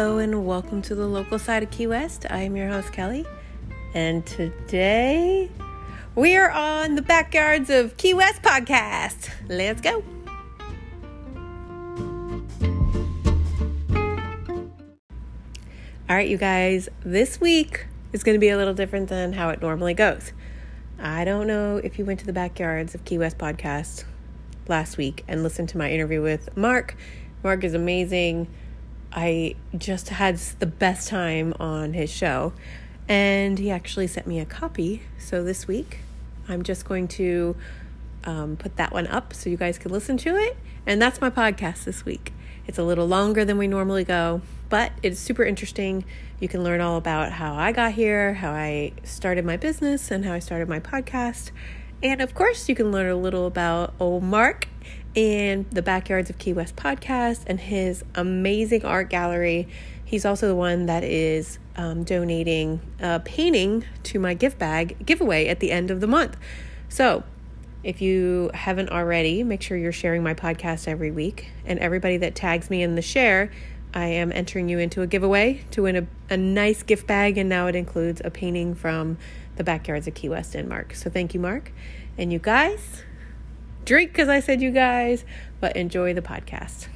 Hello, and welcome to the local side of Key West. I am your host, Kelly, and today we are on the backyards of Key West podcast. Let's go. All right, you guys, this week is going to be a little different than how it normally goes. I don't know if you went to the backyards of Key West podcast last week and listened to my interview with Mark. Mark is amazing. I just had the best time on his show, and he actually sent me a copy. So this week, I'm just going to um, put that one up so you guys can listen to it. And that's my podcast this week. It's a little longer than we normally go, but it's super interesting. You can learn all about how I got here, how I started my business, and how I started my podcast. And of course, you can learn a little about old Mark and the Backyards of Key West podcast and his amazing art gallery. He's also the one that is um, donating a painting to my gift bag giveaway at the end of the month. So, if you haven't already, make sure you're sharing my podcast every week. And everybody that tags me in the share, I am entering you into a giveaway to win a, a nice gift bag. And now it includes a painting from the backyards of Key West and Mark. So thank you, Mark. And you guys, drink because I said you guys, but enjoy the podcast.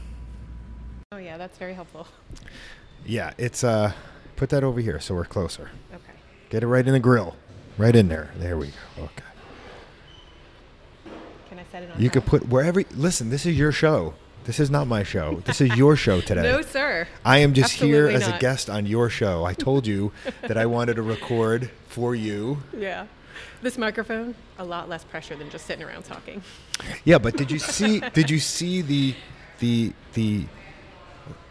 Oh, yeah, that's very helpful. Yeah, it's uh put that over here so we're closer. Okay. Get it right in the grill. Right in there. There we go. Okay. Can I set it on? You could put wherever listen, this is your show. This is not my show. This is your show today. No, sir. I am just here Absolutely as a guest on your show. I told you that I wanted to record for you. Yeah. This microphone, a lot less pressure than just sitting around talking. Yeah, but did you see did you see the the the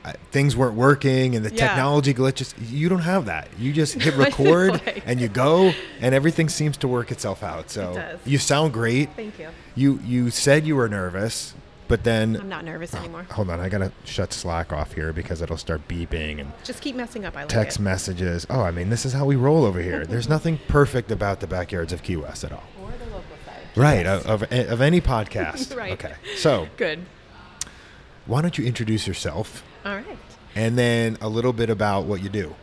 uh, things weren't working and the Yeah. technology glitches? You don't have that. You just hit record Right. and you go and everything seems to work itself out. So does. you sound great. Thank you. You you said you were nervous, but then I'm not nervous oh, anymore. hold on, I gotta shut Slack off here because it'll start beeping and Just keep messing up. I like it. text it. messages. Oh, I mean, this is how we roll over here. There's nothing perfect about the backyards of Key West at all. Or the local side. Right, of, of, of any podcast. Right. Okay. So, Good. why don't you introduce yourself All right. and then a little bit about what you do?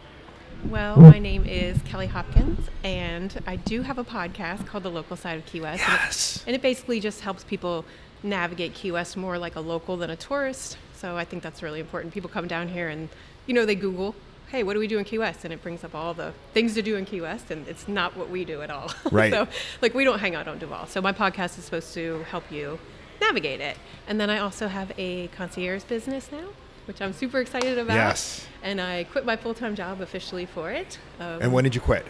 Well, my name is Kelly Hopkins, and I do have a podcast called The Local Side of Key West. and it- Yes. And it basically just helps people navigate Key West more like a local than a tourist. So I think that's really important. People come down here and, you know, they Google, hey, what do we do in Key West? And it brings up all the things to do in Key West, and it's not what we do at all. Right. so, like, we don't hang out on Duval. So my podcast is supposed to help you navigate it. And then I also have a concierge business now. Which I'm super excited about. Yes. And I quit my full time job officially for it. Um, And when did you quit?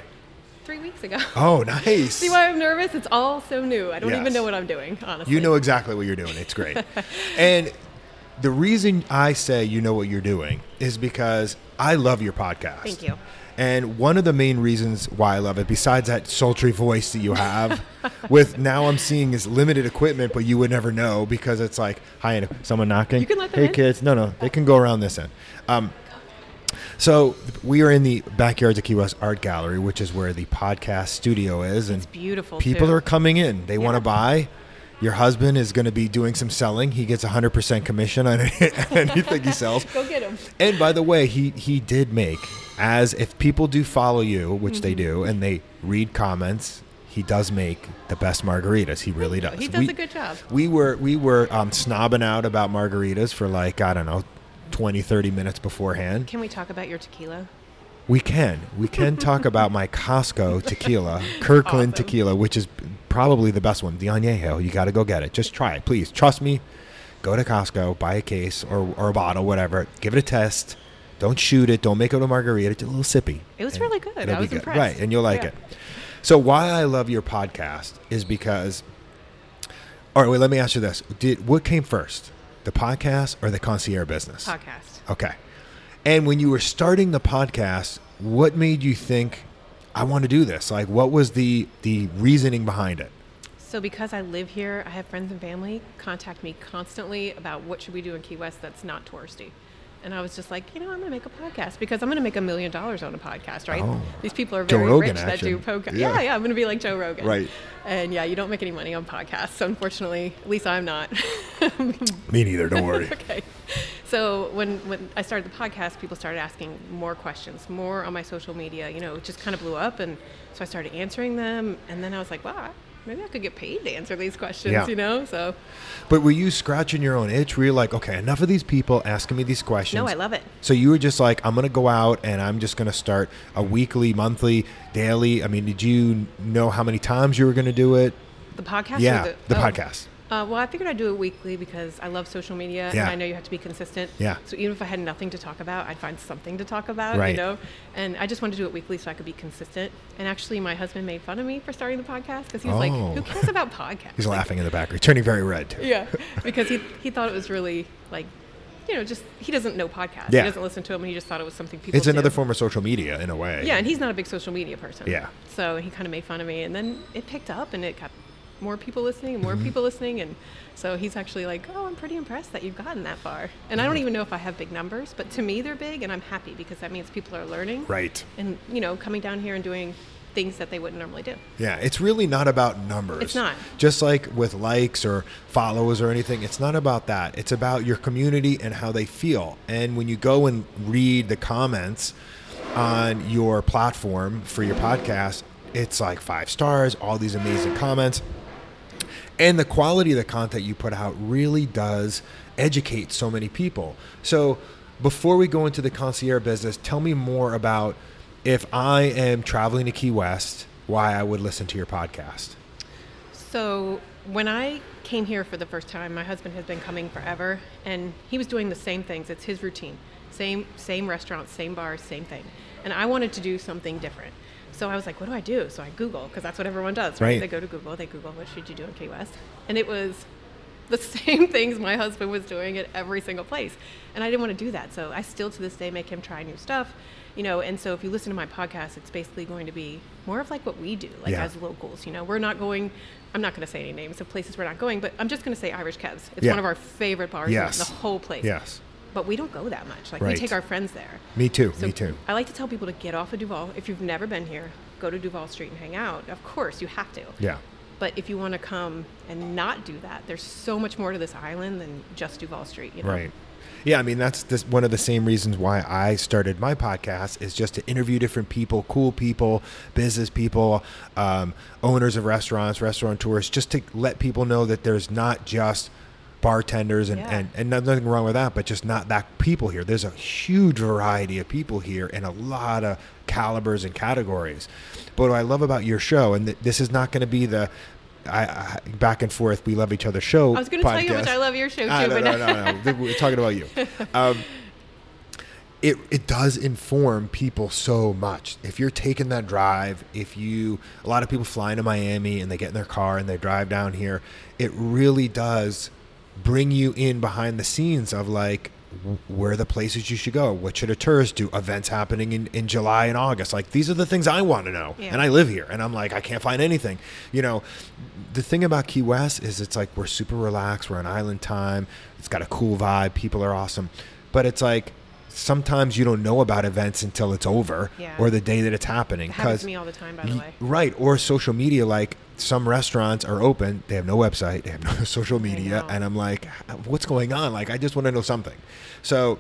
Three weeks ago. Oh, nice. See why I'm nervous? It's all so new. I don't Yes. even know what I'm doing, honestly. You know exactly what you're doing. It's great. and the reason I say you know what you're doing is because I love your podcast. Thank you. And one of the main reasons why I love it, besides that sultry voice that you have, with now I'm seeing is limited equipment, but you would never know because it's like, hi, someone knocking. You can let them hey, in. kids. No, no, they can go around this end. Um, so we are in the backyards of Key West Art Gallery, which is where the podcast studio is, and It's beautiful. people too. are coming in. They want to buy. Your husband is going to be doing some selling. He gets 100% commission on anything he sells. Go get him. And by the way, he he did make as if people do follow you, which Mm-hmm. they do, and they read comments. He does make the best margaritas. He really does. He does a good job. We were we were um, snobbing out about margaritas for like I don't know, 20, 30 minutes beforehand. Can we talk about your tequila? We can we can talk about my Costco tequila, Kirkland Awesome. tequila, which is probably the best one. The añejo. You got to go get it. Just try it, please. Trust me. Go to Costco, buy a case or, or a bottle, whatever. Give it a test. Don't shoot it. Don't make it a margarita. Just a little sippy. It was really good. I was good. impressed. Right, and you'll like Yeah. it. So why I love your podcast is because. All right, wait. Let me ask you this: Did what came first, the podcast or the concierge business? Podcast. Okay. And when you were starting the podcast, what made you think I want to do this? Like what was the the reasoning behind it? So because I live here, I have friends and family contact me constantly about what should we do in Key West that's not touristy. And I was just like, you know, I'm gonna make a podcast because I'm gonna make a million dollars on a podcast, right? Oh. These people are very rich that do action. podcasts. Yeah. Yeah. yeah, I'm gonna be like Joe Rogan. Right. And yeah, you don't make any money on podcasts. So unfortunately, at least I'm not. Me neither, don't worry. okay. So when when I started the podcast, people started asking more questions, more on my social media. You know, it just kind of blew up, and so I started answering them, and then I was like, wow. Maybe I could get paid to answer these questions, Yeah. you know? So, But were you scratching your own itch? Were you like, okay, enough of these people asking me these questions? no, I love it. So you were just like, I'm gonna go out and I'm just gonna start a weekly, monthly, daily. I mean, did you know how many times you were gonna do it? The podcast? yeah, the, oh. podcast. Uh, well, I figured I'd do it weekly because I love social media, Yeah. and I know you have to be consistent. Yeah. So even if I had nothing to talk about, I'd find something to talk about, Right. you know. And I just wanted to do it weekly so I could be consistent. And actually, my husband made fun of me for starting the podcast because he was like, Oh. "Who cares about podcasts?" He's Like, laughing in the background, turning very red too. Yeah, because he he thought it was really like, you know, just he doesn't know podcasts. Yeah. He doesn't listen to them, and he just thought it was something people. It's another do. form of social media in a way. Yeah, and he's not a big social media person. Yeah. So he kind of made fun of me, and then it picked up, and it got more people listening, and more Mm-hmm. people listening, and so he's actually like, "Oh, I'm pretty impressed that you've gotten that far." And I don't even know if I have big numbers, but to me, they're big, and I'm happy because that means people are learning, Right. and you know, coming down here and doing things that they wouldn't normally do. Yeah, it's really not about numbers. It's not. Just like with likes or followers or anything, it's not about that. It's about your community and how they feel. And when you go and read the comments on your platform for your podcast, it's like five stars, all these amazing comments. And the quality of the content you put out really does educate so many people. So, before we go into the concierge business, tell me more about if I am traveling to Key West, why I would listen to your podcast. So when I came here for the first time, my husband has been coming forever, and he was doing the same things. It's his routine, same same restaurants, same bars, same thing. And I wanted to do something different. So I was like, what do I do? So I Google because that's what everyone does, right? Right. They go to Google, they Google what should you do in Key West, and it was the same things my husband was doing at every single place. And I didn't want to do that. So I still to this day make him try new stuff, you know. And so if you listen to my podcast, it's basically going to be more of like what we do, like Yeah. as locals. You know, we're not going, I'm not going to say any names of places we're not going, but I'm just going to say Irish Kevs. It's Yeah. one of our favorite bars Yes. in the whole place. Yes. But we don't go that much. Like Right. we take our friends there. Me too. So me too. I like to tell people to get off of Duval. If you've never been here, go to Duval Street and hang out. Of course, you have to. Yeah. But if you want to come and not do that, there's so much more to this island than just Duval Street. You know? Right. Yeah, I mean that's this one of the same reasons why I started my podcast is just to interview different people, cool people, business people, um, owners of restaurants, restaurateurs, just to let people know that there's not just bartenders and, Yeah. and, and nothing wrong with that, but just not that people here. There's a huge variety of people here and a lot of calibers and categories. But what I love about your show, and th- this is not going to be the I, I, back and forth, we love each other show. I was going to tell you how much. I love your show too, Ah, no, but no, no, no. We're talking about you. Um, it it does inform people so much. If you're taking that drive, if you a lot of people fly into Miami and they get in their car and they drive down here, it really does bring you in behind the scenes of like where the places you should go what should a tourist do events happening in, in july and august like these are the things i want to know Yeah. and i live here and i'm like i can't find anything you know the thing about key west is it's like we're super relaxed we're on island time it's got a cool vibe people are awesome but it's like sometimes you don't know about events until it's over Yeah. or the day that it's happening it to me all the time, by the way. Right, or social media. Like some restaurants are open, they have no website, they have no social media, and I'm like, what's going on? Like, I just want to know something. So,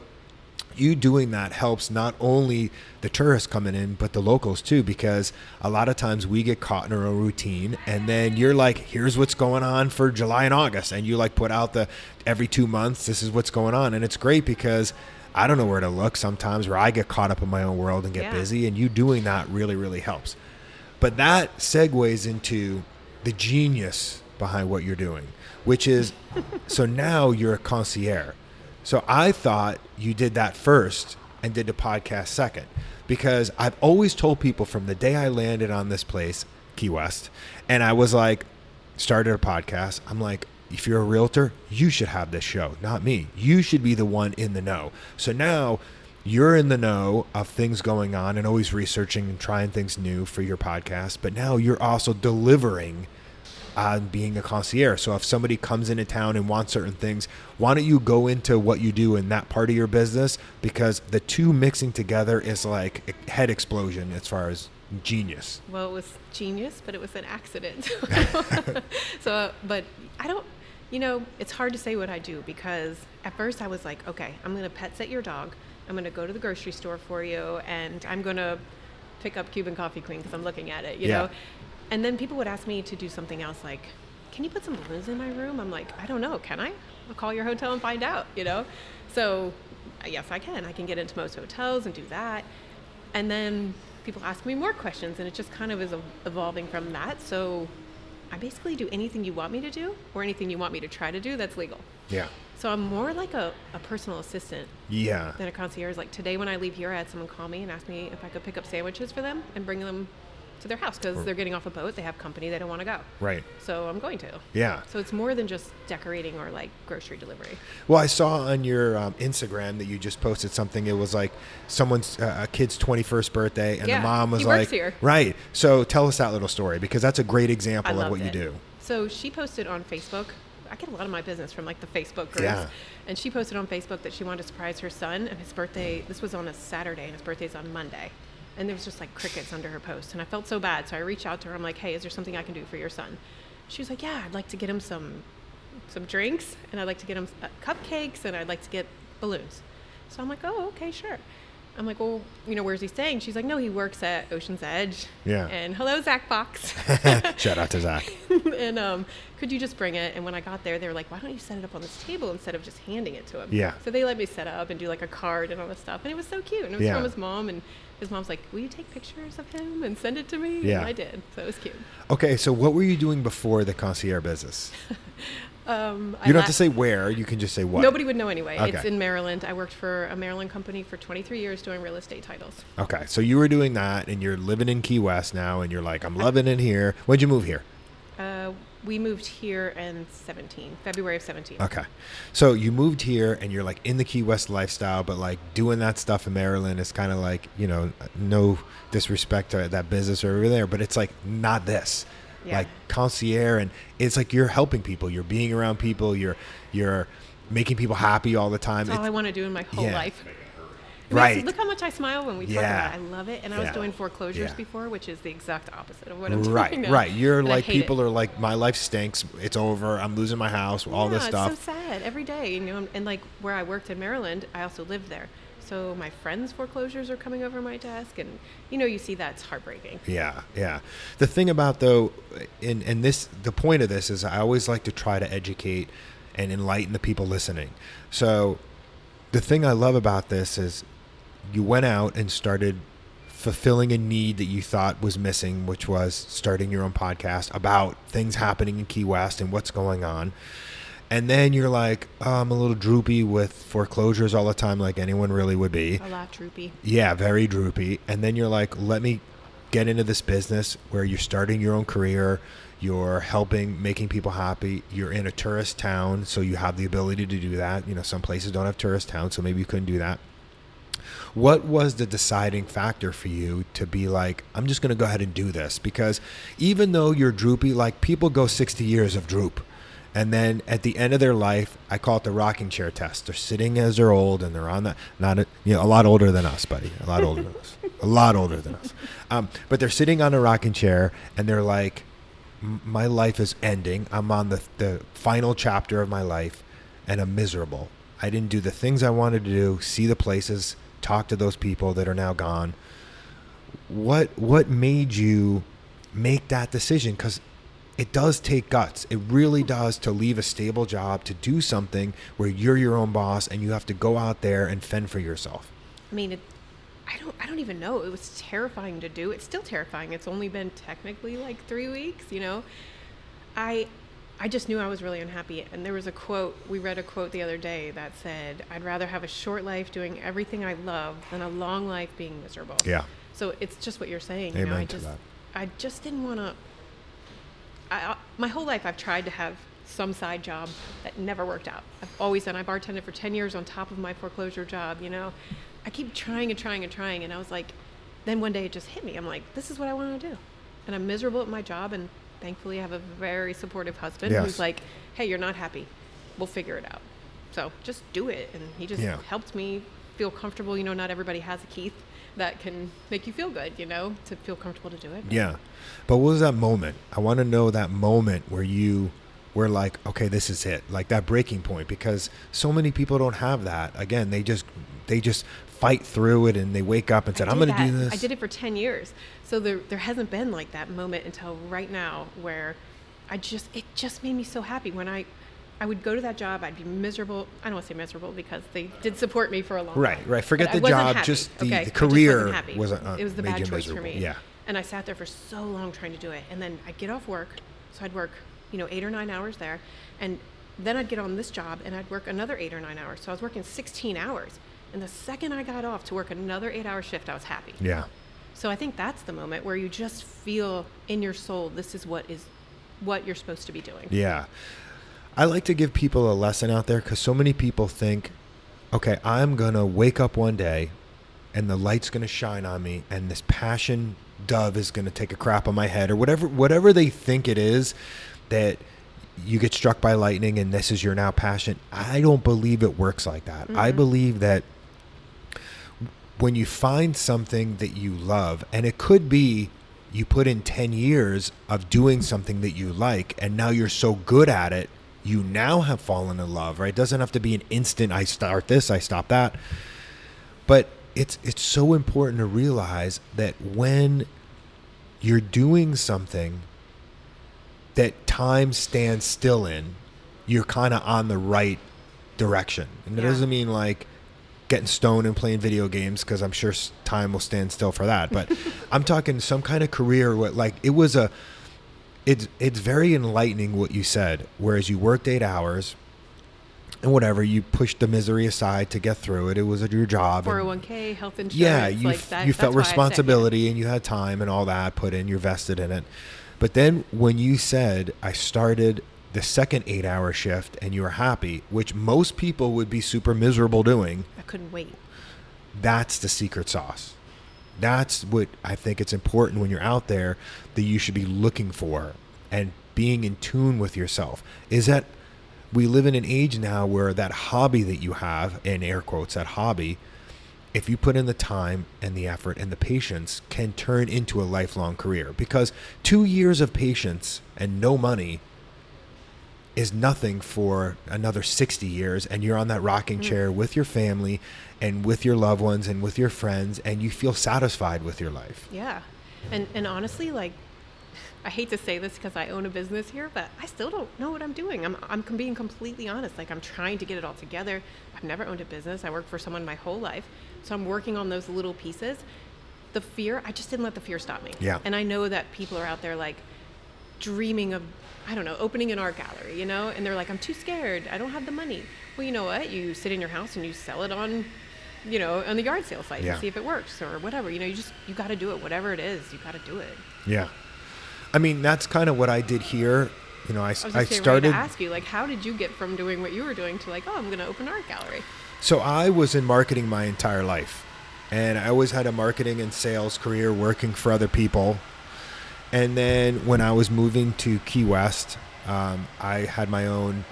you doing that helps not only the tourists coming in, but the locals too, because a lot of times we get caught in our own routine, and then you're like, here's what's going on for July and August, and you like put out the every two months, this is what's going on, and it's great because. I don't know where to look sometimes, where I get caught up in my own world and get Yeah. busy, and you doing that really, really helps. But that segues into the genius behind what you're doing, which is so now you're a concierge. So I thought you did that first and did the podcast second because I've always told people from the day I landed on this place, Key West, and I was like, started a podcast. I'm like, if you're a realtor, you should have this show, not me. You should be the one in the know. So now you're in the know of things going on and always researching and trying things new for your podcast. But now you're also delivering on being a concierge. So if somebody comes into town and wants certain things, why don't you go into what you do in that part of your business? Because the two mixing together is like a head explosion as far as genius. Well, it was genius, but it was an accident. so, but I don't. You know, it's hard to say what I do because at first I was like, okay, I'm going to pet sit your dog. I'm going to go to the grocery store for you and I'm going to pick up Cuban Coffee Queen because I'm looking at it, you Yeah. know? And then people would ask me to do something else like, can you put some balloons in my room? I'm like, I don't know. Can I? I'll call your hotel and find out, you know? So, yes, I can. I can get into most hotels and do that. And then people ask me more questions, and it just kind of is evolving from that. So, I basically do anything you want me to do or anything you want me to try to do that's legal. Yeah. So, I'm more like a, a personal assistant Yeah. than a concierge. Like today, when I leave here, I had someone call me and ask me if I could pick up sandwiches for them and bring them to their house because they're getting off a boat. They have company. They don't want to go. Right. So I'm going to. Yeah. So it's more than just decorating or like grocery delivery. Well, I saw on your um, Instagram that you just posted something. It was like someone's uh, a kid's 21st birthday, and Yeah, the mom was he like. "Right." So tell us that little story because that's a great example of what you it. do. So she posted on Facebook. I get a lot of my business from like the Facebook groups. Yeah. And she posted on Facebook that she wanted to surprise her son, and his birthday. This was on a Saturday, and his birthday's on Monday. And there was just like crickets under her post, and I felt so bad. So I reached out to her. I'm like, "Hey, is there something I can do for your son?" She was like, "Yeah, I'd like to get him some, some drinks, and I'd like to get him uh, cupcakes, and I'd like to get balloons." So I'm like, "Oh, okay, sure." I'm like, "Well, you know, where's he staying?" She's like, "No, he works at Ocean's Edge." Yeah. And hello, Zach Fox. Shout out to Zach. and um, could you just bring it? And when I got there, they were like, why don't you set it up on this table instead of just handing it to him? Yeah. So they let me set up and do like a card and all this stuff. And it was so cute. And it was Yeah. from his mom. And his mom's like, will you take pictures of him and send it to me? Yeah. And I did. So it was cute. Okay, so what were you doing before the concierge business? Um, You don't la- have to say where. You can just say what. Nobody would know anyway. It's in Maryland. I worked for a Maryland company for 23 years doing real estate titles. Okay, so you were doing that, and you're living in Key West now, and you're like, I'm loving it here. When'd you move here? Uh, we moved here in 17, February of 17. Okay. So you moved here and you're like in the Key West lifestyle, but like doing that stuff in Maryland is kind of like, you know, no disrespect to that business over there, but it's like not this. Yeah. Like concierge and it's like you're helping people, you're being around people, you're you're making people happy all the time. That's all I want to do in my whole Yeah. life. It Right. Look how much I smile when we talk Yeah. about it. I love it. And I was doing foreclosures Yeah. before, which is the exact opposite of what I'm right, doing now. right. You're And like hate it. people are like my life stinks, it's over, I'm losing my house, all this stuff. It's so sad every day, you know. And, and like where I worked in Maryland, I also lived there. So my friends' foreclosures are coming over my desk, and you know, you see that's heartbreaking. Yeah, yeah. The thing about though, and and this, the point of this is, I always like to try to educate and enlighten the people listening. So, the thing I love about this is, you went out and started fulfilling a need that you thought was missing, which was starting your own podcast about things happening in Key West and what's going on. And then you're like, oh, I'm a little droopy with foreclosures all the time, like anyone really would be. A lot droopy. Yeah, very droopy. And then you're like, let me get into this business where you're starting your own career, you're helping making people happy, you're in a tourist town, so you have the ability to do that. You know, some places don't have tourist towns, so maybe you couldn't do that. What was the deciding factor for you to be like, I'm just going to go ahead and do this? Because even though you're droopy, like people go 60 years of droop. And then at the end of their life, I call it the rocking chair test. They're sitting as they're old, and they're on that. Not a, you know a lot older than us, buddy. A lot older than us. A lot older than us. Um, but they're sitting on a rocking chair, and they're like, "My life is ending. I'm on the the final chapter of my life, and I'm miserable. I didn't do the things I wanted to do. See the places, talk to those people that are now gone. What what made you make that decision? Because it does take guts. It really does to leave a stable job to do something where you're your own boss and you have to go out there and fend for yourself. I mean, it, I don't, I don't even know. It was terrifying to do. It's still terrifying. It's only been technically like three weeks. You know, I, I just knew I was really unhappy. And there was a quote. We read a quote the other day that said, "I'd rather have a short life doing everything I love than a long life being miserable." Yeah. So it's just what you're saying. you know, Amen I to just, that. I just didn't want to. I, my whole life, I've tried to have some side job that never worked out. I've always done. I bartended for ten years on top of my foreclosure job. You know, I keep trying and trying and trying, and I was like, then one day it just hit me. I'm like, this is what I want to do, and I'm miserable at my job, and thankfully I have a very supportive husband Yes. who's like, hey, you're not happy, we'll figure it out. So just do it, and he just Yeah. helped me feel comfortable. You know, not everybody has a Keith that can make you feel good. You know, to feel comfortable to do it. Yeah. But what was that moment? I want to know that moment where you were like okay this is it like that breaking point because so many people don't have that again they just they just fight through it and they wake up and said i'm going to do this I did it for 10 years. So there, there hasn't been like that moment until right now where I just, it just made me so happy. When I, I would go to that job, I'd be miserable. I don't want to say miserable because they did support me for a long Right, time. right. right. Forget But the job, happy, just the- okay? the I just career wasn't happy. was, uh, it was the bad choice for me. Yeah. And I sat there for so long trying to do it. And then I'd get off work. So I'd work, you know, eight or nine hours there. And then I'd get on this job and I'd work another eight or nine hours. So I was working 16 hours. And the second I got off to work another eight hour shift, I was happy. yeah So I think that's the moment where you just feel in your soul this is what is what you're supposed to be doing. Yeah. I like to give people a lesson out there because so many people think, okay, I'm going to wake up one day and the light's going to shine on me and this passion dove is going to take a crap on my head or whatever whatever they think it is that you get struck by lightning and this is your now passion. I don't believe it works like that. I mm-hmm. believe that when you find something that you love, and it could be you put in 10 years of doing something that you like, and now you're so good at it, you now have fallen in love, right? It doesn't have to be an instant, I start this, I stop that. But it's, it's so important to realize that when you're doing something that time stands still in, you're kind of on the right direction. And it Yeah. doesn't mean like getting stoned and playing video games because I'm sure time will stand still for that. But I'm talking some kind of career where like it was a it's it's very enlightening what you said. Whereas you worked eight hours and whatever, you pushed the misery aside to get through it. It was your job. 401k, health insurance. yeah, you like that, you felt why I said, yeah. responsibility and you had time and all that put in. You're vested in it. But then when you said I started the second eight hour shift and you were happy, which most people would be super miserable doing, I couldn't wait. that's the secret sauce. That's what I think it's important when you're out there that you should be looking for and being in tune with yourself. Is that we live in an age now where that hobby that you have, in air quotes, that hobby, if you put in the time and the effort and the patience, can turn into a lifelong career. Because two years of patience and no money is nothing for another 60 years and you're on that rocking mm. chair with your family and with your loved ones and with your friends and you feel satisfied with your life Yeah, and and honestly, like, I hate to say this because I own a business here, but I still don't know what I'm doing. I'm I'm being completely honest. Like, I'm trying to get it all together. I've never owned a business. I worked for someone my whole life, so I'm working on those little pieces. The fear, I just didn't let the fear stop me. Yeah. And I know that people are out there like dreaming of I don't know, opening an art gallery, you know, and they're like, I'm too scared. I don't have the money. Well, you know what? You sit in your house and you sell it on, you know, on the yard sale site Yeah. and see if it works or whatever. You know, you just you got to do it. Whatever it is, you got to do it. yeah i mean that's kind of what i did here you know i, I I ready started to ask you, like, how did you get from doing what you were doing to like, oh, I'm going to open an art gallery? So I was in marketing my entire life. And I always had a marketing and sales career working for other people. And then when I was moving to Key West, um, I had my own,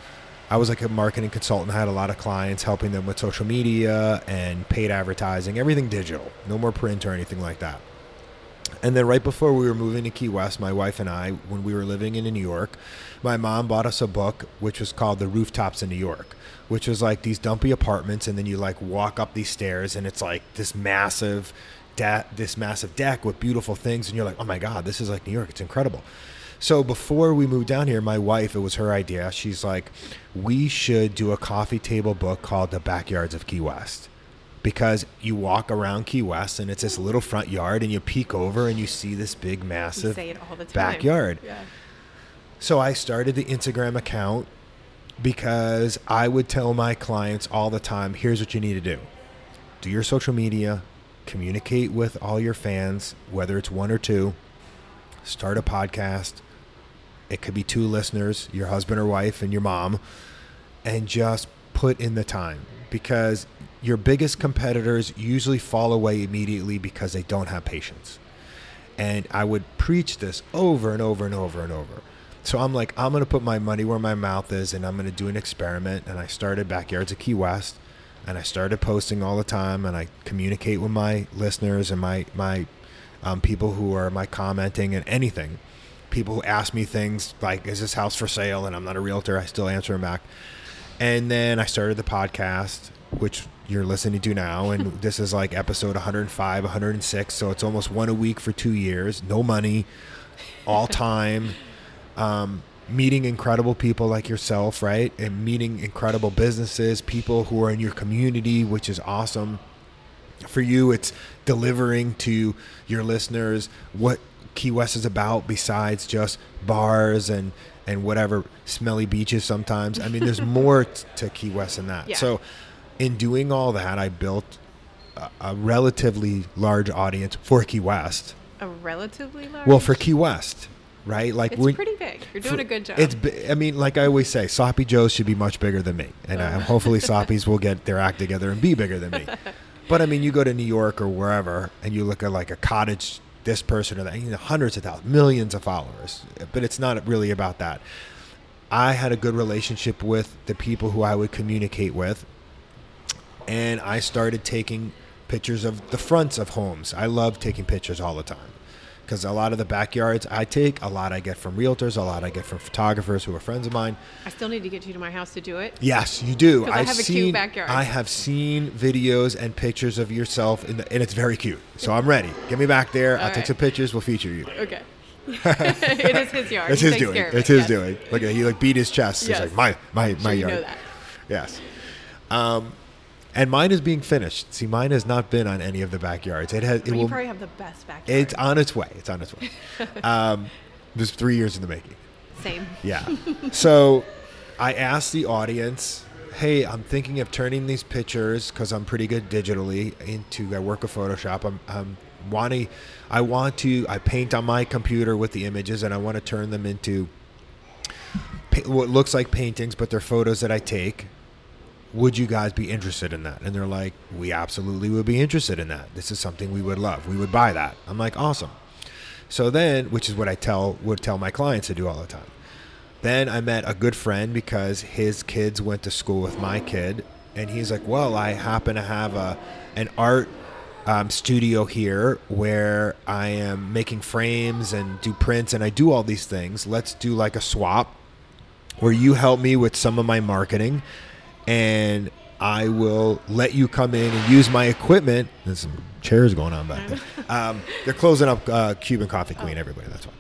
I was like a marketing consultant. I had a lot of clients helping them with social media and paid advertising, everything digital, no more print or anything like that. And then right before we were moving to Key West, my wife and I, when we were living in New York, my mom bought us a book which was called The Rooftops in New York, which was like these dumpy apartments, and then you like walk up these stairs, and it's like this massive, de- this massive deck with beautiful things, and you're like, oh my god, this is like New York, it's incredible. So before we moved down here, my wife, it was her idea. She's like, we should do a coffee table book called The Backyards of Key West because you walk around Key West and it's this little front yard and you peek over and you see this big massive say it all the time. backyard. Yeah. So I started the Instagram account because I would tell my clients all the time, here's what you need to do. Do your social media, communicate with all your fans, whether it's one or two, start a podcast. It could be two listeners, your husband or wife and your mom, and just put in the time because your biggest competitors usually fall away immediately because they don't have patience. And I would preach this over and over and over and over. So I'm like, I'm going to put my money where my mouth is and I'm going to do an experiment. And I started Backyards of Key West and I started posting all the time and I communicate with my listeners and my, my um, people who are my commenting and anything. people who ask me things like, "Is this house for sale?" and I'm not a realtor. I still answer them back. And then I started the podcast, which you're listening to now, and this is like episode 105, 106. So it's almost one a week for two years. No money, all time. Um, meeting incredible people like yourself, right? And meeting incredible businesses, people who are in your community, which is awesome. For you, it's delivering to your listeners what Key West is about besides just bars and and whatever smelly beaches sometimes. I mean, there's more t- to Key West than that. Yeah. So, in doing all that, I built a, a relatively large audience for Key West. A relatively large. Well, for Key West, right? Like it's pretty big. You're doing for- a good job. It's. I mean, like I always say, Sloppy Joe's should be much bigger than me, and uh, hopefully Sloppy's will get their act together and be bigger than me. But I mean, you go to New York or wherever, and you look at like a cottage, this person or that, you know, hundreds of thousands, millions of followers. But it's not really about that. I had a good relationship with the people who I would communicate with, and I started taking pictures of the fronts of homes. I love taking pictures all the time because a lot of the backyards I take, a lot I get from realtors, a lot I get from photographers who are friends of mine. I still need to get you to my house to do it. Yes, you do. I I've have a seen, cute backyard. I have seen videos and pictures of yourself, in the, and it's very cute. So I'm ready. Get me back there. I'll All take some pictures. We'll feature you. Okay. it is his yard. It's his doing. care It's it, his yes. doing. Look at he like beat his chest. Yes. He's like my my my you yard. know that. Yes. Um, and mine is being finished. See, mine has not been on any of the backyards. It has. It you will. probably have the best backyard. It's on its way. It's on its way. um, there's three years in the making. Same. Yeah. so I asked the audience, hey, I'm thinking of turning these pictures because I'm pretty good digitally into I work with Photoshop. I'm, I'm wanting, I want to, I paint on my computer with the images and I want to turn them into what looks like paintings, but they're photos that I take. Would you guys be interested in that? And they're like, we absolutely would be interested in that. This is something we would love. We would buy that. I'm like, awesome. So then, which is what I tell would tell my clients to do all the time. Then I met a good friend because his kids went to school with my kid, and he's like, "Well, I happen to have a an art um, studio here where I am making frames and do prints, and I do all these things. Let's do like a swap where you help me with some of my marketing, and I will let you come in and use my equipment. There's some chairs going on back there. Um, they're closing up uh, Cuban Coffee Queen. Everybody, that's why.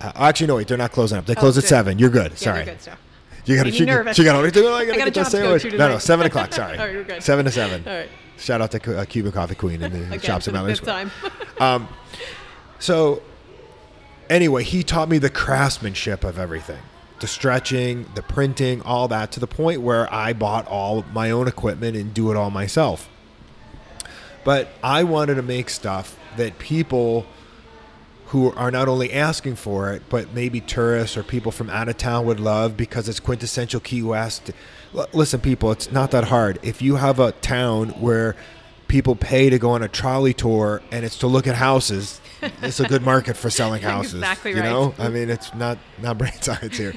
Uh, actually, no, wait, they're not closing up. They close at seven. You're good. Yeah, Sorry. good stuff. You got Made me she, nervous. she got already doing. I I gotta got a get that job to sandwich. to No, no, seven o'clock. Sorry. Oh, you're good. Seven to seven. All right. Shout out to uh, Cuban Coffee Queen in the Again, shops in Mallory Square. time. So, anyway, he taught me the craftsmanship of everything the stretching, the printing, all that to the point where I bought all my own equipment and do it all myself. But I wanted to make stuff that people who are not only asking for it, but maybe tourists or people from out of town would love because it's quintessential Key West. L- listen, people, it's not that hard. If you have a town where people pay to go on a trolley tour and it's to look at houses, it's a good market for selling houses. Exactly you right. know, I mean, it's not not brain science here.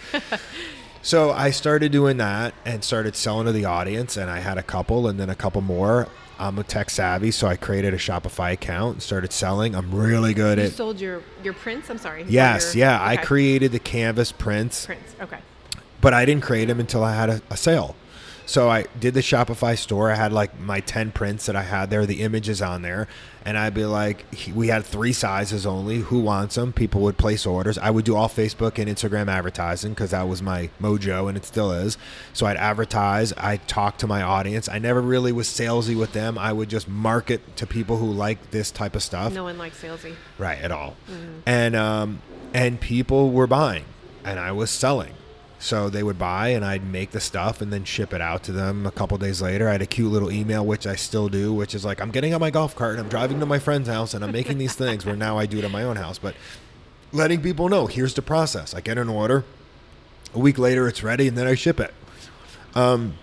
So I started doing that and started selling to the audience, and I had a couple, and then a couple more. I'm a tech savvy, so I created a Shopify account and started selling. I'm really good at You at. sold your your prints. I'm sorry. Yes, Your- yeah. I created the canvas prints, prints. Okay. but I didn't create them until I had a, a sale. So I did the Shopify store. I had like my 10 prints that I had there, the images on there. And I'd be like, he- we had three sizes only. Who wants them? People would place orders. I would do all Facebook and Instagram advertising because that was my mojo and it still is. So I'd advertise. I'd talk to my audience. I never really was salesy with them. I would just market to people who like this type of stuff No one likes salesy. right at all and um and people were buying and i was selling so they would buy and i'd make the stuff and then ship it out to them a couple days later. I had a cute little email which i still do which is like i'm getting on my golf cart and i'm driving to my friend's house and i'm making these things where now i do it at my own house. But letting people know here's the process. I get an order. A week later it's ready and then i ship it. Um,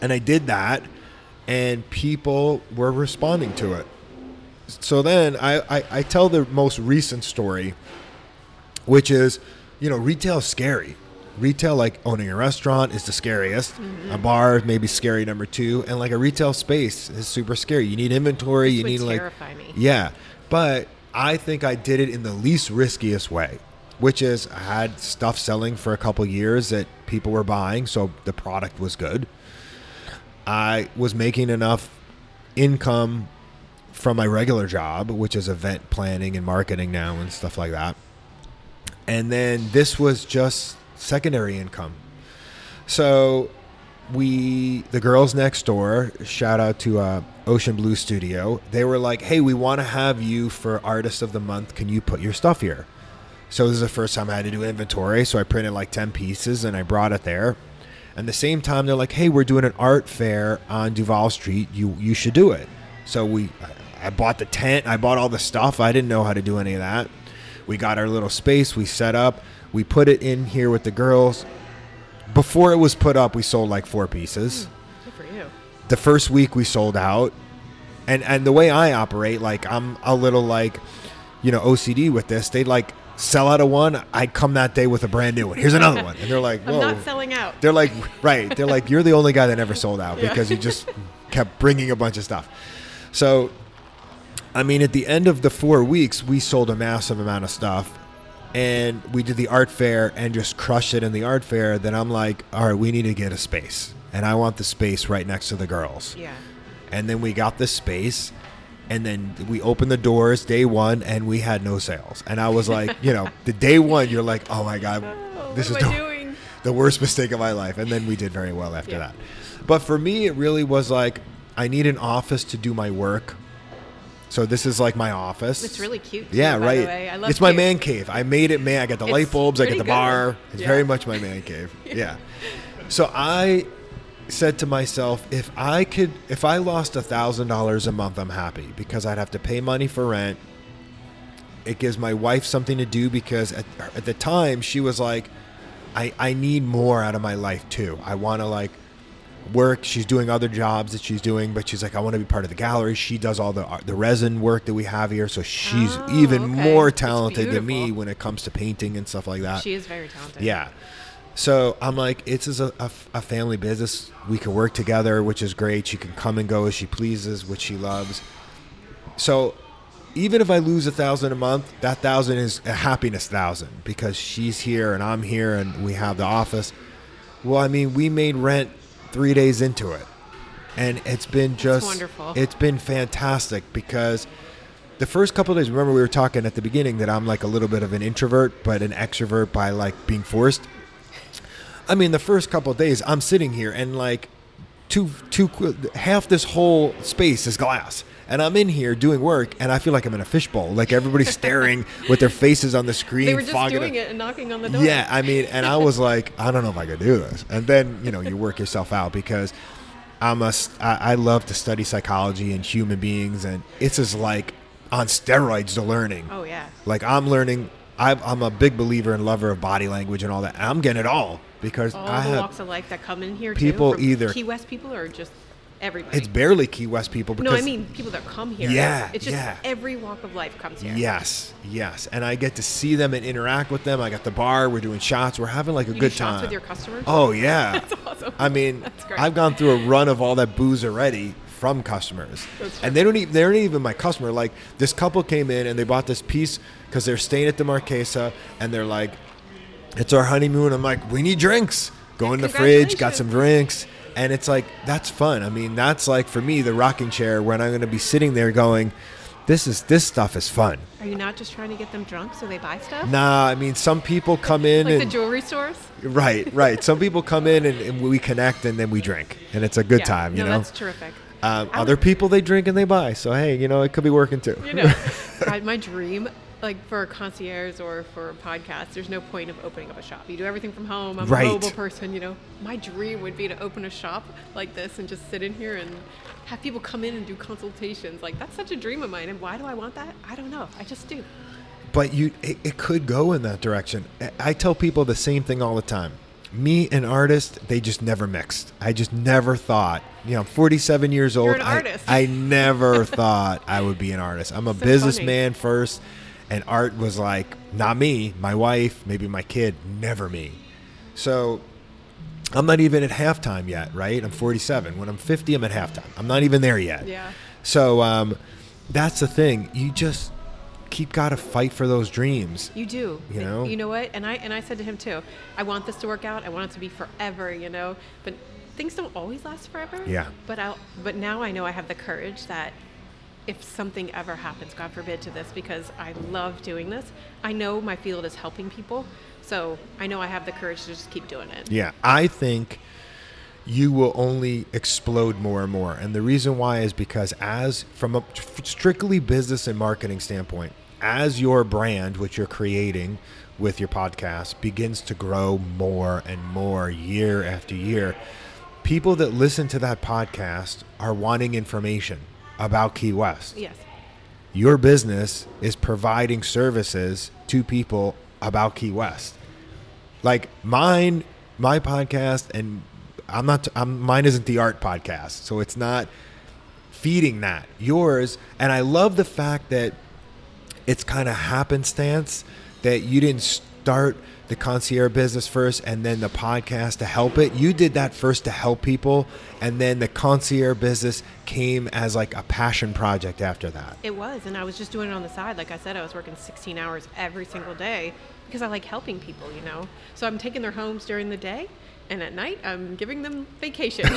and i did that and people were responding to it. So then I, I, I tell the most recent story, which is, you know, retail's scary. Retail, like owning a restaurant, is the scariest. Mm-hmm. A bar is maybe scary number two, and like a retail space is super scary. You need inventory. This you need like me. yeah, but I think I did it in the least riskiest way, which is I had stuff selling for a couple years that people were buying, so the product was good. I was making enough income from my regular job, which is event planning and marketing now and stuff like that. And then this was just secondary income. So we, the girls next door, shout out to uh, Ocean Blue Studio, they were like, hey, we want to have you for Artist of the Month. Can you put your stuff here? So this is the first time I had to do inventory. So I printed like 10 pieces and I brought it there. And the same time, they're like, hey, we're doing an art fair on Duval Street. You, you should do it. So we, I bought the tent. I bought all the stuff. I didn't know how to do any of that. We got our little space. We set up. We put it in here with the girls. Before it was put up, we sold like four pieces. Hmm, good for you. The first week we sold out. And and the way I operate, like I'm a little like, you know, OCD with this. They'd like sell out of one. I come that day with a brand new one. Here's another one, and they're like, I'm "Whoa!" not selling out. They're like, right. They're like, you're the only guy that never sold out Yeah. because you just kept bringing a bunch of stuff. So, I mean, at the end of the four weeks, we sold a massive amount of stuff. And we did the art fair and just crushed it in the art fair. Then I'm like, all right, we need to get a space. And I want the space right next to the girls. Yeah. And then we got the space. And then we opened the doors day one and we had no sales. And I was like, you know, the day one, you're like, oh my God, Oh, this what is the- doing? the worst mistake of my life. And then we did very well after Yeah. that. But for me, it really was like I need an office to do my work. So this is like my office. It's really cute. too, yeah, right. I love it's my man cave. I made it man. I got the light bulbs. I got the good. bar. It's Yeah. very much my man cave. yeah. So I said to myself, if I could, if I lost a thousand dollars a month, I'm happy because I'd have to pay money for rent. It gives my wife something to do because at, at the time she was like, I, I need more out of my life too. I want to like work. She's doing other jobs that she's doing, but she's like, I want to be part of the gallery. She does all the uh, the resin work that we have here, so she's Oh, even okay. more talented than me when it comes to painting and stuff like that. She is very talented. Yeah. So I'm like, it's a, a, a family business. We can work together, which is great. She can come and go as she pleases, which she loves. So even if I lose a thousand a month, that thousand is a happiness thousand because she's here and I'm here and we have the office. Well, I mean, we made rent three days into it, and it's been just wonderful. It's been fantastic because the first couple of days. Remember, we were talking at the beginning that I'm like a little bit of an introvert, but an extrovert by like being forced. I mean, the first couple of days, I'm sitting here and like two, two, half this whole space is glass. And I'm in here doing work, and I feel like I'm in a fishbowl. Like everybody's staring with their faces on the screen. They were just doing it and knocking on the door. Yeah, I mean, and I was like, I don't know if I could do this. And then you know, you work yourself out because I'm a, I, I love to study psychology and human beings, and it's just like on steroids to learning. Oh yeah. Like I'm learning. I'm, I'm a big believer and lover of body language and all that. I'm getting it all because All I the have. walks of life that come in here. people too, either- Key West people or just everybody. It's barely Key West people because no, I mean people that come here. Yeah, It's just yeah. every walk of life comes here. Yes, yes, and I get to see them and interact with them. I got the bar. We're doing shots. We're having like a You good do time. with your customers. Oh yeah. That's awesome. I mean. I've gone through a run of all that booze already from customers, and they don't even they're not even my customer. Like this couple came in and they bought this piece because they're staying at the Marquesa, and they're like, "It's our honeymoon." I'm like, "We need drinks." Go in the fridge, got some drinks, and it's like that's fun. I mean, that's like for me the rocking chair when I'm going to be sitting there going, "This is this stuff is fun." Are you not just trying to get them drunk so they buy stuff? Nah, I mean, some people come in like the jewelry stores. right, right. Some people come in and, and we connect and then we drink, and it's a good Yeah. time, you no, know. that's terrific. Um, other people they drink and they buy, so hey, you know, it could be working too. You know, my dream, like for a concierge or for a podcast, there's no point of opening up a shop. You do everything from home. I'm Right. a mobile person, you know. My dream would be to open a shop like this and just sit in here and have people come in and do consultations. Like that's such a dream of mine. And why do I want that? I don't know. I just do. But you, it, it could go in that direction. I tell people the same thing all the time. Me and artist, they just never mixed. I just never thought. You know, I'm 47 years old. an I- artist. I, never thought I would be an artist. I'm a So businessman first, and art was like not me, my wife, maybe my kid, never me. So I'm not even at halftime yet, right? I'm 47. When I'm 50, I'm at halftime. I'm not even there yet. Yeah. So um, that's the thing. You just keep got to fight for those dreams. You do. You know? You know what? And I and I said to him too. I want this to work out. I want it to be forever. You know. But things don't always last forever. Yeah. But I. But now I know I have the courage that if something ever happens, God forbid, to this, because I love doing this. I know my field is helping people, so I know I have the courage to just keep doing it. Yeah, I think you will only explode more and more. And the reason why is because as from a strictly business and marketing standpoint, as your brand which you're creating with your podcast begins to grow more and more year after year, people that listen to that podcast are wanting information about Key West Yes. your business is providing services to people about Key West. Like mine, my podcast, and I'm not. I'm, mine isn't the art podcast, so it's not feeding that. Yours, and I love the fact that it's kind of happenstance that you didn't start the concierge business first and then the podcast to help it. You did that first to help people, and then the concierge business came as like a passion project after that. It was, and I was just doing it on the side. Like I said, I was working 16 hours every single day because I like helping people, you know. So I'm taking their homes during the day, and at night I'm giving them vacation.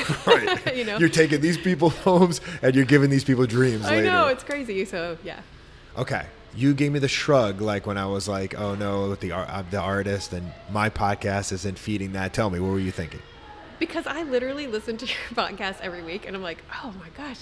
you know. You're taking these people homes and you're giving these people dreams I later. know it's crazy. So yeah. Okay. You gave me the shrug like when I was like, "Oh no, the I'm the artist and my podcast isn't feeding that." Tell me, what were you thinking? Because I literally listen to your podcast every week, and I'm like, oh my gosh,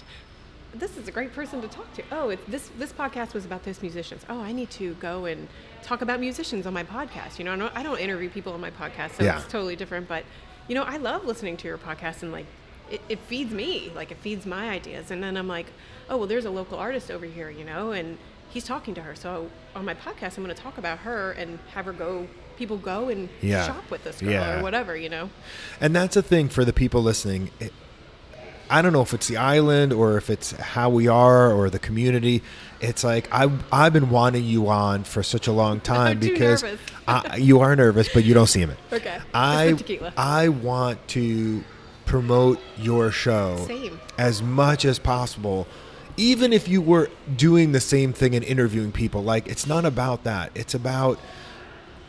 this is a great person to talk to. Oh, this this podcast was about those musicians. Oh, I need to go and talk about musicians on my podcast. You know, I don't, I don't interview people on my podcast, so Yeah. it's totally different. But you know, I love listening to your podcast, and like, it, it feeds me. Like, it feeds my ideas. And then I'm like, oh well, there's a local artist over here, you know, and he's talking to her. So on my podcast, I'm going to talk about her and have her go. People go and Yeah. shop with this girl Yeah. or whatever, you know. And that's a thing for the people listening. It, I don't know if it's the island or if it's how we are or the community. It's like I I've been wanting you on for such a long time because. I, you are nervous, but you don't seem it. Okay. I. I want to promote your show Same. as much as possible. Even if you were doing the same thing and interviewing people, like it's not about that. It's about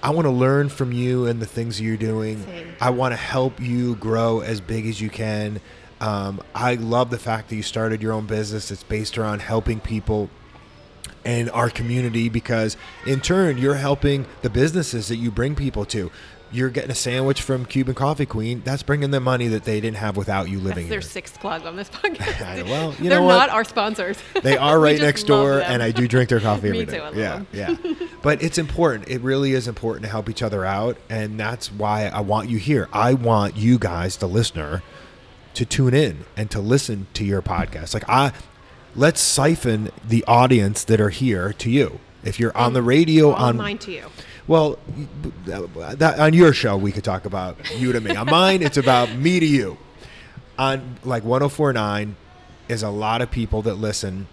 I want to learn from you and the things you're doing. Same. I want to help you grow as big as you can. Um, I love the fact that you started your own business. It's based around helping people and our community because in turn you're helping the businesses that you bring people to. You're getting a sandwich from Cuban Coffee Queen. That's bringing them money that they didn't have without you living That's their here. sixth plug on this podcast. Well, you They're know what? not our sponsors. They are right next door, them. and I do drink their coffee every day. too, yeah, yeah. But it's important. It really is important to help each other out, and that's why I want you here. I want you guys, the listener, to tune in and to listen to your podcast. Like I, let's siphon the audience that are here to you. If you're on the radio, All on mine to you. Well, that, on your show we could talk about you to me. On mine, it's about me to you. On like 104.9 is a lot of people that listen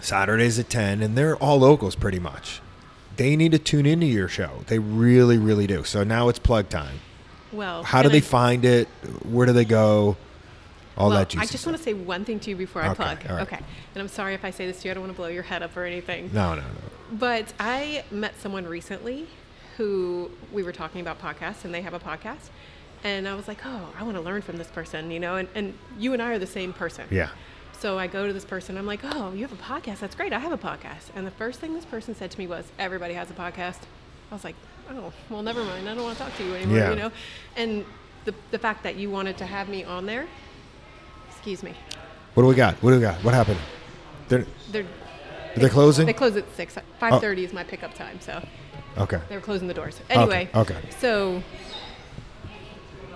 Saturdays at 10, and they're all locals pretty much. They need to tune into your show. They really, really do. So now it's plug time. Well, How do they I- find it? Where do they go? All well, that juicy I just want to say one thing to you before I Okay, plug. right. Okay. And I'm sorry if I say this to you. I don't want to blow your head up or anything. No, no, no. But I met someone recently who we were talking about podcasts, and they have a podcast. And I was like, oh, I want to learn from this person, you know? And, and you and I are the same person. Yeah. So I go to this person. I'm like, oh, you have a podcast? That's great. I have a podcast. And the first thing this person said to me was, everybody has a podcast. I was like, oh, well, never mind. I don't want to talk to you anymore, Yeah. you know? And the, the fact that you wanted to have me on there, excuse me, What do we got? What do we got? What happened? They're they're, they're closing. they close at 6. 5.30 is my pickup time, so okay. they were closing the doors. Anyway, okay. so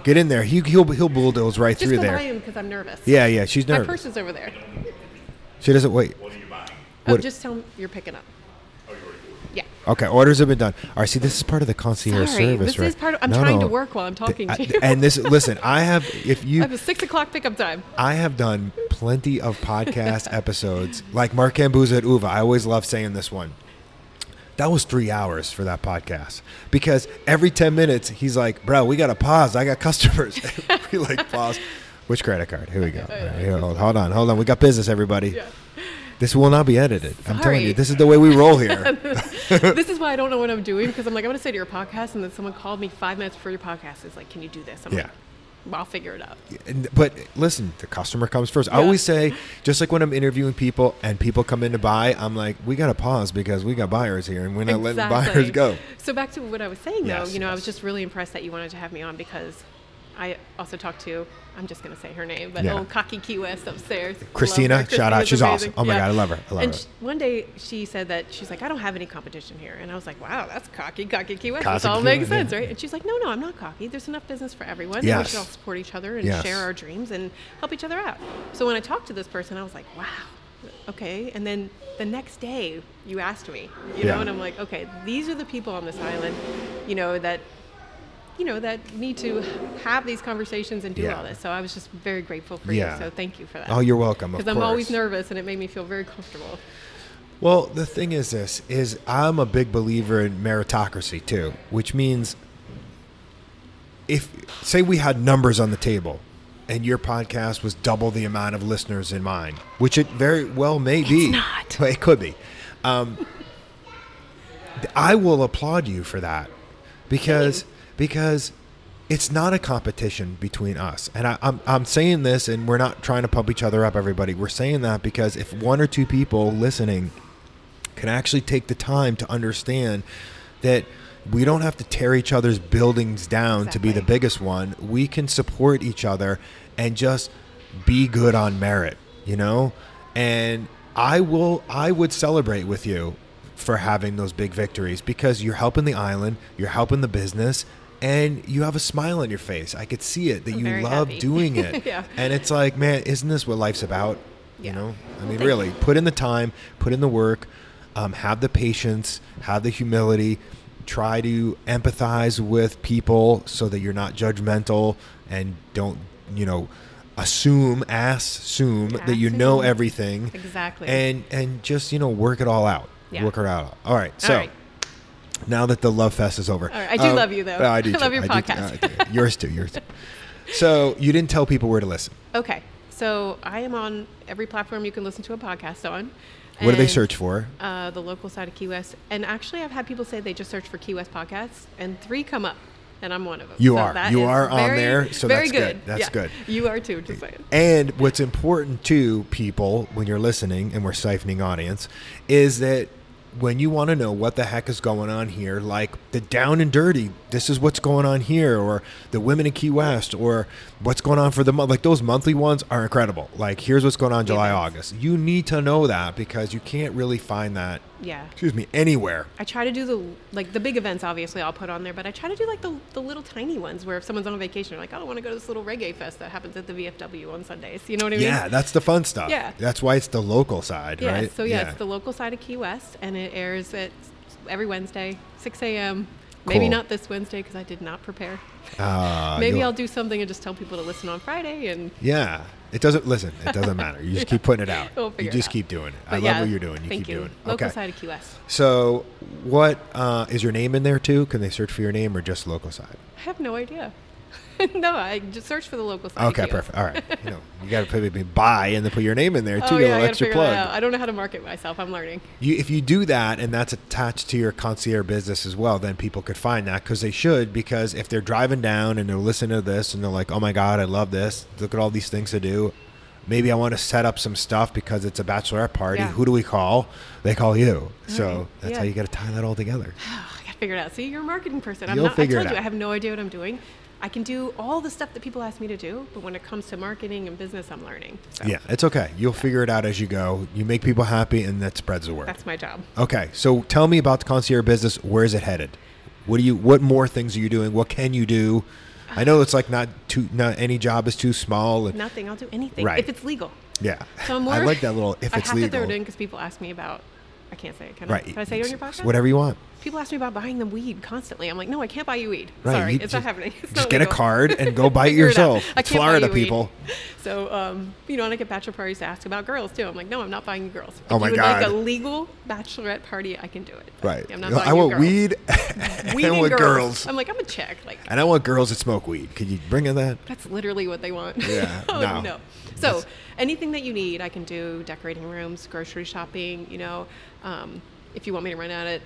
Get in there. He, he'll he'll bulldoze right just through there. him because I'm nervous. Yeah, yeah. She's nervous. My purse is over there. She doesn't wait. What are you buying? Oh, What- just tell him you're picking up. Okay, orders have been done. All right, see, this is part of the concierge Sorry, service, this right? is part of- I'm No, trying no. to work while I'm talking to you. And this, listen, I have, if I you, have a six o'clock pickup time. I have done plenty of podcast episodes, like Mark Cambuza at Uva. I always love saying this one. That was three hours for that podcast because every ten minutes he's like, "Bro, we got to pause. I got customers." we like pause. Which credit card? Here we go. Oh, right, here, hold, hold on, hold on. We got business, everybody. Yeah. This will not be edited. I'm telling you, this is the way we roll here. this is why I don't know what I'm doing because I'm like, I'm going to say to your podcast, and then someone called me five minutes before your podcast. Is like, can you do this? I'm Yeah. like, I'll figure it out. But listen, the customer comes first. I always say, just like when I'm interviewing people and people come in to buy, I'm like, we got to pause because we got buyers here and we're not letting buyers go. So back to what I was saying, though, Yes, you know, I was just really impressed that you wanted to have me on because I also talked to, I'm just going to say her name, but Yeah. old Cocky Key West upstairs. Christina, shout out. She's amazing. awesome. Oh my God, I love her. I love and her. sh- one day she said that she's like, I don't have any competition here. And I was like, wow, that's cocky, cocky Key West. Cocky all makes sense, yeah. right? And she's like, no, no, I'm not cocky. There's enough business for everyone. and We should all support each other and Yes. share our dreams and help each other out. So when I talked to this person, I was like, wow, okay. And then the next day, you asked me, you Yeah. know, and I'm like, okay, these are the people on this island, you know, that, you know, that need to have these conversations and do Yeah. all this. So I was just very grateful for Yeah. you. So thank you for that. Oh, you're welcome. Because I'm always nervous, and it made me feel very comfortable. Well, the thing is this is I'm a big believer in meritocracy too, which means if say we had numbers on the table and your podcast was double the amount of listeners in mine, which it very well may be. not. But it could be. Um, I will applaud you for that because because it's not a competition between us. And I, I'm I'm saying this, and we're not trying to pump each other up, everybody. We're saying that because if one or two people listening can actually take the time to understand that we don't have to tear each other's buildings down to be the biggest one. We can support each other and just be good on merit, you know? And I will I would celebrate with you for having those big victories because you're helping the island, you're helping the business, and you have a smile on your face. I could see it that I'm you love happy. doing it. Yeah. And it's like, man, isn't this what life's about? You know? I mean, thank really, you. put in the time, put in the work, um, have the patience, have the humility, try to empathize with people so that you're not judgmental and don't, you know, assume, ass assume that you know everything. Exactly. And and just you know work it all out. Yeah. Work it out. All right. So All right. Now that the love fest is over, right. I do love you, though. I do. I love too. your too. podcast. I do. Yours too. Yours too. So you didn't tell people where to listen. Okay. So I am on every platform you can listen to a podcast on. What do they search for? Uh, the local side of Key West. And actually, I've had people say they just search for Key West podcasts, and three come up, and I'm one of them. You So are. You are on very- there, so very that's good. That's Yeah. good. You are too. Just saying. And what's important to people when you're listening, and we're siphoning audience, is that when you want to know what the heck is going on here, like the down and dirty, this is what's going on here, or the women in Key West, or what's going on for the month, like those monthly ones are incredible. Like here's what's going on July. August. You need to know that because you can't really find that, Yeah. excuse me, anywhere. I try to do the like the big events. Obviously, I'll put on there, but I try to do like the, the little tiny ones where if someone's on vacation, they're like, "I don't want to go to this little reggae fest that happens at the VFW on Sundays." You know what I mean? Yeah, that's the fun stuff. Yeah. That's why it's the local side, Yeah. right? So yeah, it's the local side of Key West, and it airs at every Wednesday, 6 a.m. Maybe Cool. not this Wednesday because I did not prepare. Uh, Maybe I'll do something and just tell people to listen on Friday. And Yeah. It doesn't listen. It doesn't matter. You just keep putting it out. We'll you just out. keep doing it. I but love what you're doing. You keep you. doing. it. Local okay. side of QS. So, what uh, is your name in there too? Can they search for your name or just local side? I have no idea. no, I just search for the local. Okay, perfect. All right. You know, you got to put maybe buy and then put your name in there too. Oh yeah, a I extra plug. out. I don't know how to market myself. I'm learning. You, if you do that and that's attached to your concierge business as well, then people could find that because they should. Because if they're driving down and they're listening to this and they're like, "Oh my God, I love this! Look at all these things to do." Maybe I want to set up some stuff because it's a bachelorette party. Yeah. Who do we call? They call you. So right. that's Yeah. how you got to tie that all together. Figure it out. See, you're a marketing person. I'm You'll not. figure I it told you, out. I have no idea what I'm doing. I can do all the stuff that people ask me to do, but when it comes to marketing and business, I'm learning. So Yeah, it's okay. You'll figure it out as you go. You make people happy, and that spreads the word. that's my job. Okay, so tell me about the concierge business. Where is it headed? What do you? What more things are you doing? What can you do? I know it's like not too. Not any job is too small. Nothing. I'll do anything Right. if it's legal. yeah, So I'm more, I like that little. If I it's have legal, to throw it in because people ask me about. I can't say it. Can I? Can I say it on your podcast? Whatever you want. People ask me about buying them weed constantly. I'm like, no, I can't buy you weed. Right, Sorry, you it's just- not happening. It's Just get a card and go buy it it yourself. I It's Florida you weed. people. So, um, you know, and I get bachelor parties to ask about girls too. I'm like, no, I'm not buying you girls. If Oh my you would like God. a legal bachelorette party, I can do it. Right. I'm not I buying you want girls. weed Weed and want girls. girls. I'm like, I'm a chick. Like, And I want girls that smoke weed. Could you bring in that? that's literally what they want. Yeah, oh, no. no. So anything that you need, I can do. Decorating rooms, grocery shopping. You know, um, if you want me to run out at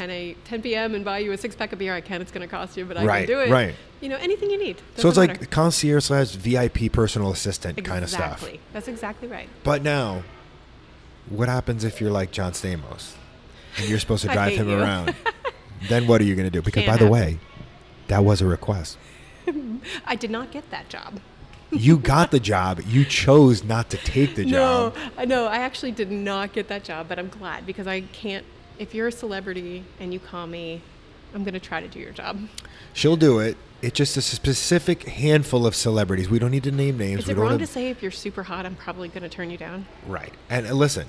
10 a 10 p.m. and buy you a six pack of beer, I can. It's going to cost you, but I Right, can do it. right. You know, anything you need. so it's Doesn't like concierge slash VIP personal assistant kind of stuff. Exactly. That's exactly right. But now, what happens if you're like John Stamos and you're supposed to drive him you. around? then what are you going to do? Because Can't by the happen. way, that was a request. I did not get that job. You got the job. You chose not to take the job. No, know. I actually did not get that job, but I'm glad because I can't. If you're a celebrity and you call me, I'm going to try to do your job. She'll do it. It's just a specific handful of celebrities. We don't need to name names. Is we it wrong have- to say if you're super hot, I'm probably going to turn you down? Right. And uh, listen,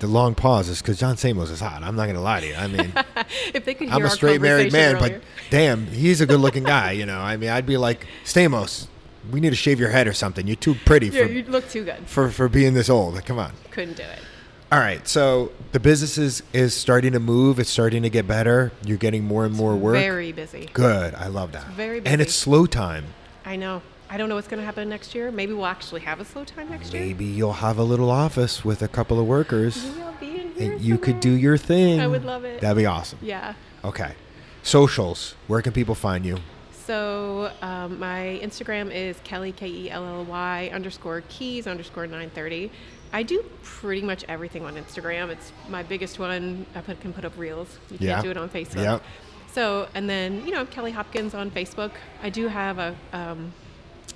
the long pause is because John Stamos is hot. I'm not going to lie to you. I mean, if they could hear I'm a straight married man, conversation but damn, he's a good looking guy. You know, I mean, I'd be like, Stamos, we need to shave your head or something. You're too pretty earlier. for, yeah, you look too good. for, for being this old. Like, come on. Couldn't do it. All right. So the business is, is starting to move. It's starting to get better. You're getting more and more work. Very busy. Good. I love that. very busy. And it's slow time. I know. I don't know what's going to happen next year. Maybe we'll actually have a slow time next year. Maybe you'll have a little office with a couple of workers Maybe I'll be in here and you could do your thing. I would love it. That'd be awesome. Yeah. Okay. Socials. Where can people find you? So um, my Instagram is Kelly K E L L Y underscore keys underscore nine thirty. I do pretty much everything on Instagram. It's my biggest one. I put, can put up reels. You Yeah. can't do it on Facebook. Yep. So and then you know Kelly Hopkins on Facebook. I do have a um,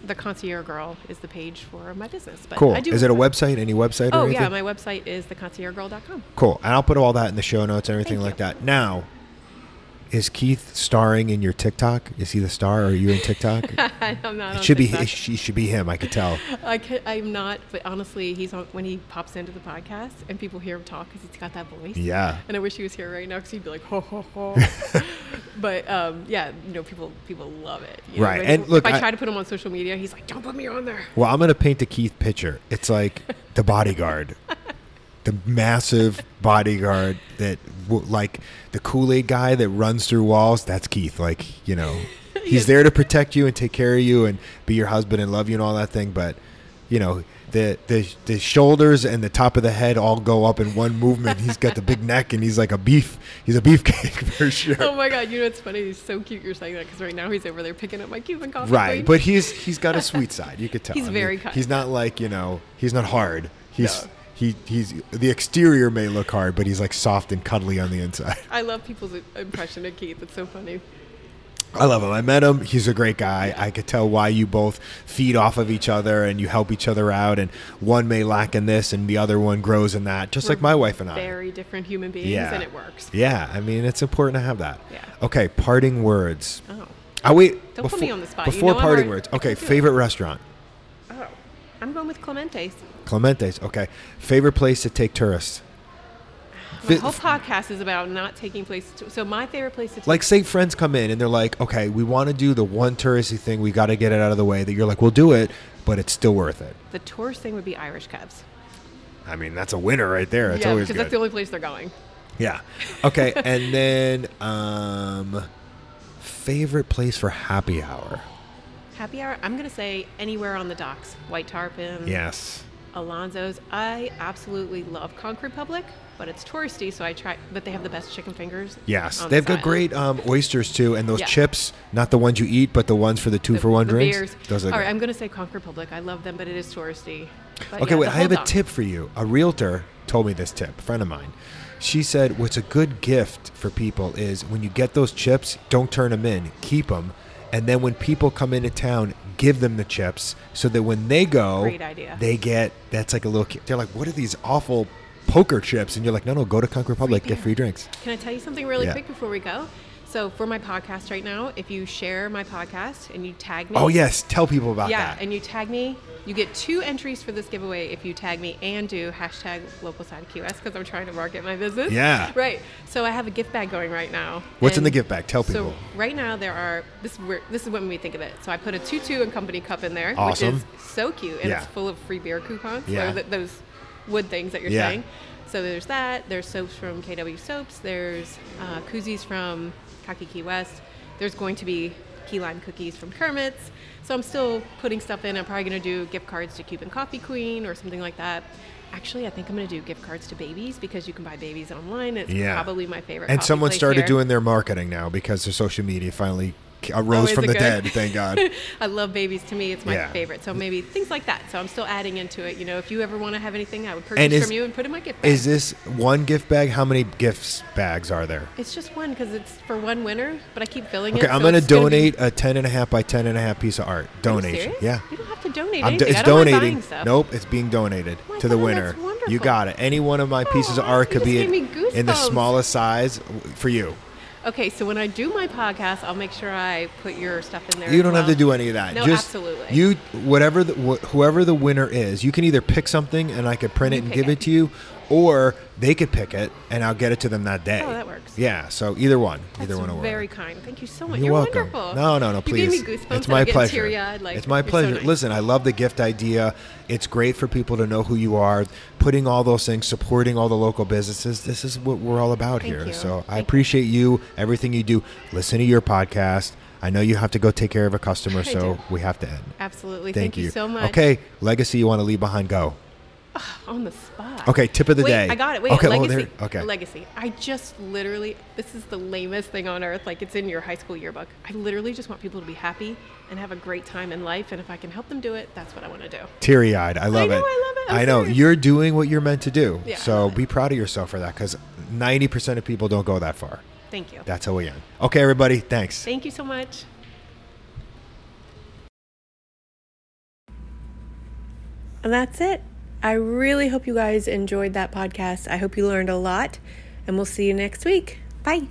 the concierge girl is the page for my business. But Cool. I do Is it a website? Any website or Oh yeah, my website is theconciergegirl.com. cool. And I'll put all that in the show notes, and everything Thank like you. that. Now, is Keith starring in your TikTok? Is he the star? Or are you in TikTok? I'm not. it should be. TikTok. It should be him. I could tell. I can, I'm not, but honestly, he's on when he pops into the podcast and people hear him talk because he's got that voice. Yeah. And I wish he was here right now because he'd be like, ho ho ho. but um, yeah, you know, people people love it. you know, Right, and if look, I, I- try to put him on social media, he's like, don't put me on there. Well, I'm gonna paint the Keith picture. It's like the bodyguard, the massive bodyguard that, like the Kool Aid guy that runs through walls. That's Keith. Like you know, he's there to protect you and take care of you and be your husband and love you and all that thing. But you know, the the the shoulders and the top of the head all go up in one movement. He's got the big neck and he's like a beef. He's a beefcake for sure. Oh my god, you know what's funny? He's so cute. You're saying that because right now he's over there picking up my Cuban coffee. Right, but he's he's got a sweet side. You could tell. He's very kind. He's not like you know. He's not hard. He's No. He he's the exterior may look hard, but he's like soft and cuddly on the inside. I love people's impression of Keith. It's so funny. I love him. I met him. He's a great guy. I could tell why you both feed off of each other and you help each other out. And one may lack in this, and the other one grows in that. Just like my wife and I. Very different human beings, Yeah. and it works. Yeah, I mean it's important to have that. Yeah. Okay, parting words. Oh. Oh wait, Don't put me on the spot. You Before know parting already- words. Okay, favorite restaurant. Oh. I'm going with Clemente's. Clemente's. Okay, favorite place to take tourists. My whole podcast is about not taking places. To, so my favorite place to take. like say friends come in and they're like okay we want to do the one touristy thing we got to get it out of the way that you're like we'll do it but it's still worth it the tourist thing would be Irish Cubs. i mean that's a winner right there it's yeah, always because that's the only place they're going. yeah okay and then um favorite place for happy hour Happy hour. I'm gonna say anywhere on the docks. White Tarpon. yes Alonzo's. I absolutely love Conch Republic, but it's touristy, so I try. But they have the best chicken fingers. yes on they've this got great um, oysters too and those Yeah. chips not the ones you eat but the ones for the two for one the drinks beers. those are All good. right, I'm gonna say Conch Republic. I love them, but it is touristy. But Okay, yeah, wait. the I have a dock. tip for you. A realtor told me this tip. A friend of mine. She said, "What's a good gift for people is when you get those chips, don't turn them in. Keep them, and then when people come into town, give them the chips so that when they go, Great idea. they get that's like a little. They're like, what are these awful poker chips? And you're like, no, no, go to Conch Republic, get beer. free drinks. Can I tell you something really Yeah. quick before we go? So for my podcast right now, if you share my podcast and you tag me, Oh yes, tell people about yeah, that. Yeah, and you tag me, you get two entries for this giveaway if you tag me and do hashtag local side QS because I'm trying to market my business. Yeah. Right. So I have a gift bag going right now. What's in the gift bag? Tell people. So right now there are this is this is when we think of it. So I put a tutu and company cup in there, Awesome. which is so cute, and Yeah. it's full of free beer coupons. Yeah. So those wood things that you're Yeah. saying. So there's that. There's soaps from KW Soaps. There's uh, koozies from Key West. There's going to be key lime cookies from Kermit's. So I'm still putting stuff in. I'm probably going to do gift cards to Cuban Coffee Queen or something like that. Actually, I think I'm going to do gift cards to Baby's because you can buy Baby's online. It's Yeah. probably my favorite. and someone started here. doing their marketing now because their social media finally arose Oh, is from it the good? dead. Thank God. I love Baby's. To me, it's my Yeah. favorite. So maybe things like that. So I'm still adding into it. You know, if you ever want to have anything, I would purchase And is- from you and put in my gift bag. Is this one gift bag? How many gifts bags are there? it's just one because it's for one winner, but I keep filling Okay, it. Okay, I'm so gonna it's gonna be- donate a ten and a half by ten and a half piece of art. Are you Donation. Yeah. You don't have to donate I'm do- it's I don't donating. buying stuff. Nope, it's being donated Oh my to the winner. that's. You got it. Any one of my oh, pieces of art could be just in, in the smallest size for you. Okay, so when I do my podcast, I'll make sure I put your stuff in there. You don't have to do any of that. No, Just absolutely. You whatever the, wh- whoever the winner is, you can either pick something and I could print You it and give it. it to you, or they could pick it and I'll get it to them that day. Oh, that works. Yeah. So either one. That's either one will work. very kind. Thank you so much. You're, You're, welcome. wonderful. No, no, no, You please. gave me goosebumps. It's my pleasure. Like, it's my you're so pleasure. nice. Listen, I love the gift idea. It's great for people to know who you are, putting all those things, supporting all the local businesses. This is what we're all about Thank here. you. So I Thank you. appreciate you, everything you do. Listen to your podcast. I know you have to go take care of a customer, I so do. we have to end. Absolutely. Thank, Thank, you. so much. Okay, legacy you want to leave behind, go. On the spot. Okay, tip of the Wait, day. I got it. Wait, Okay, oh, legacy. there- okay. Legacy. I just literally, this is the lamest thing on earth. Like it's in your high school yearbook. I literally just want people to be happy and have a great time in life. And if I can help them do it, that's what I want to do. Teary eyed. I love know, it. I love it. I'm I know. serious. You're doing what you're meant to do. Yeah, so be proud of yourself for that because 90% of people don't go that far. Thank you. That's how we end. Okay, everybody. Thanks. Thank you so much. And that's it. I really hope you guys enjoyed that podcast. I hope you learned a lot, and we'll see you next week. Bye.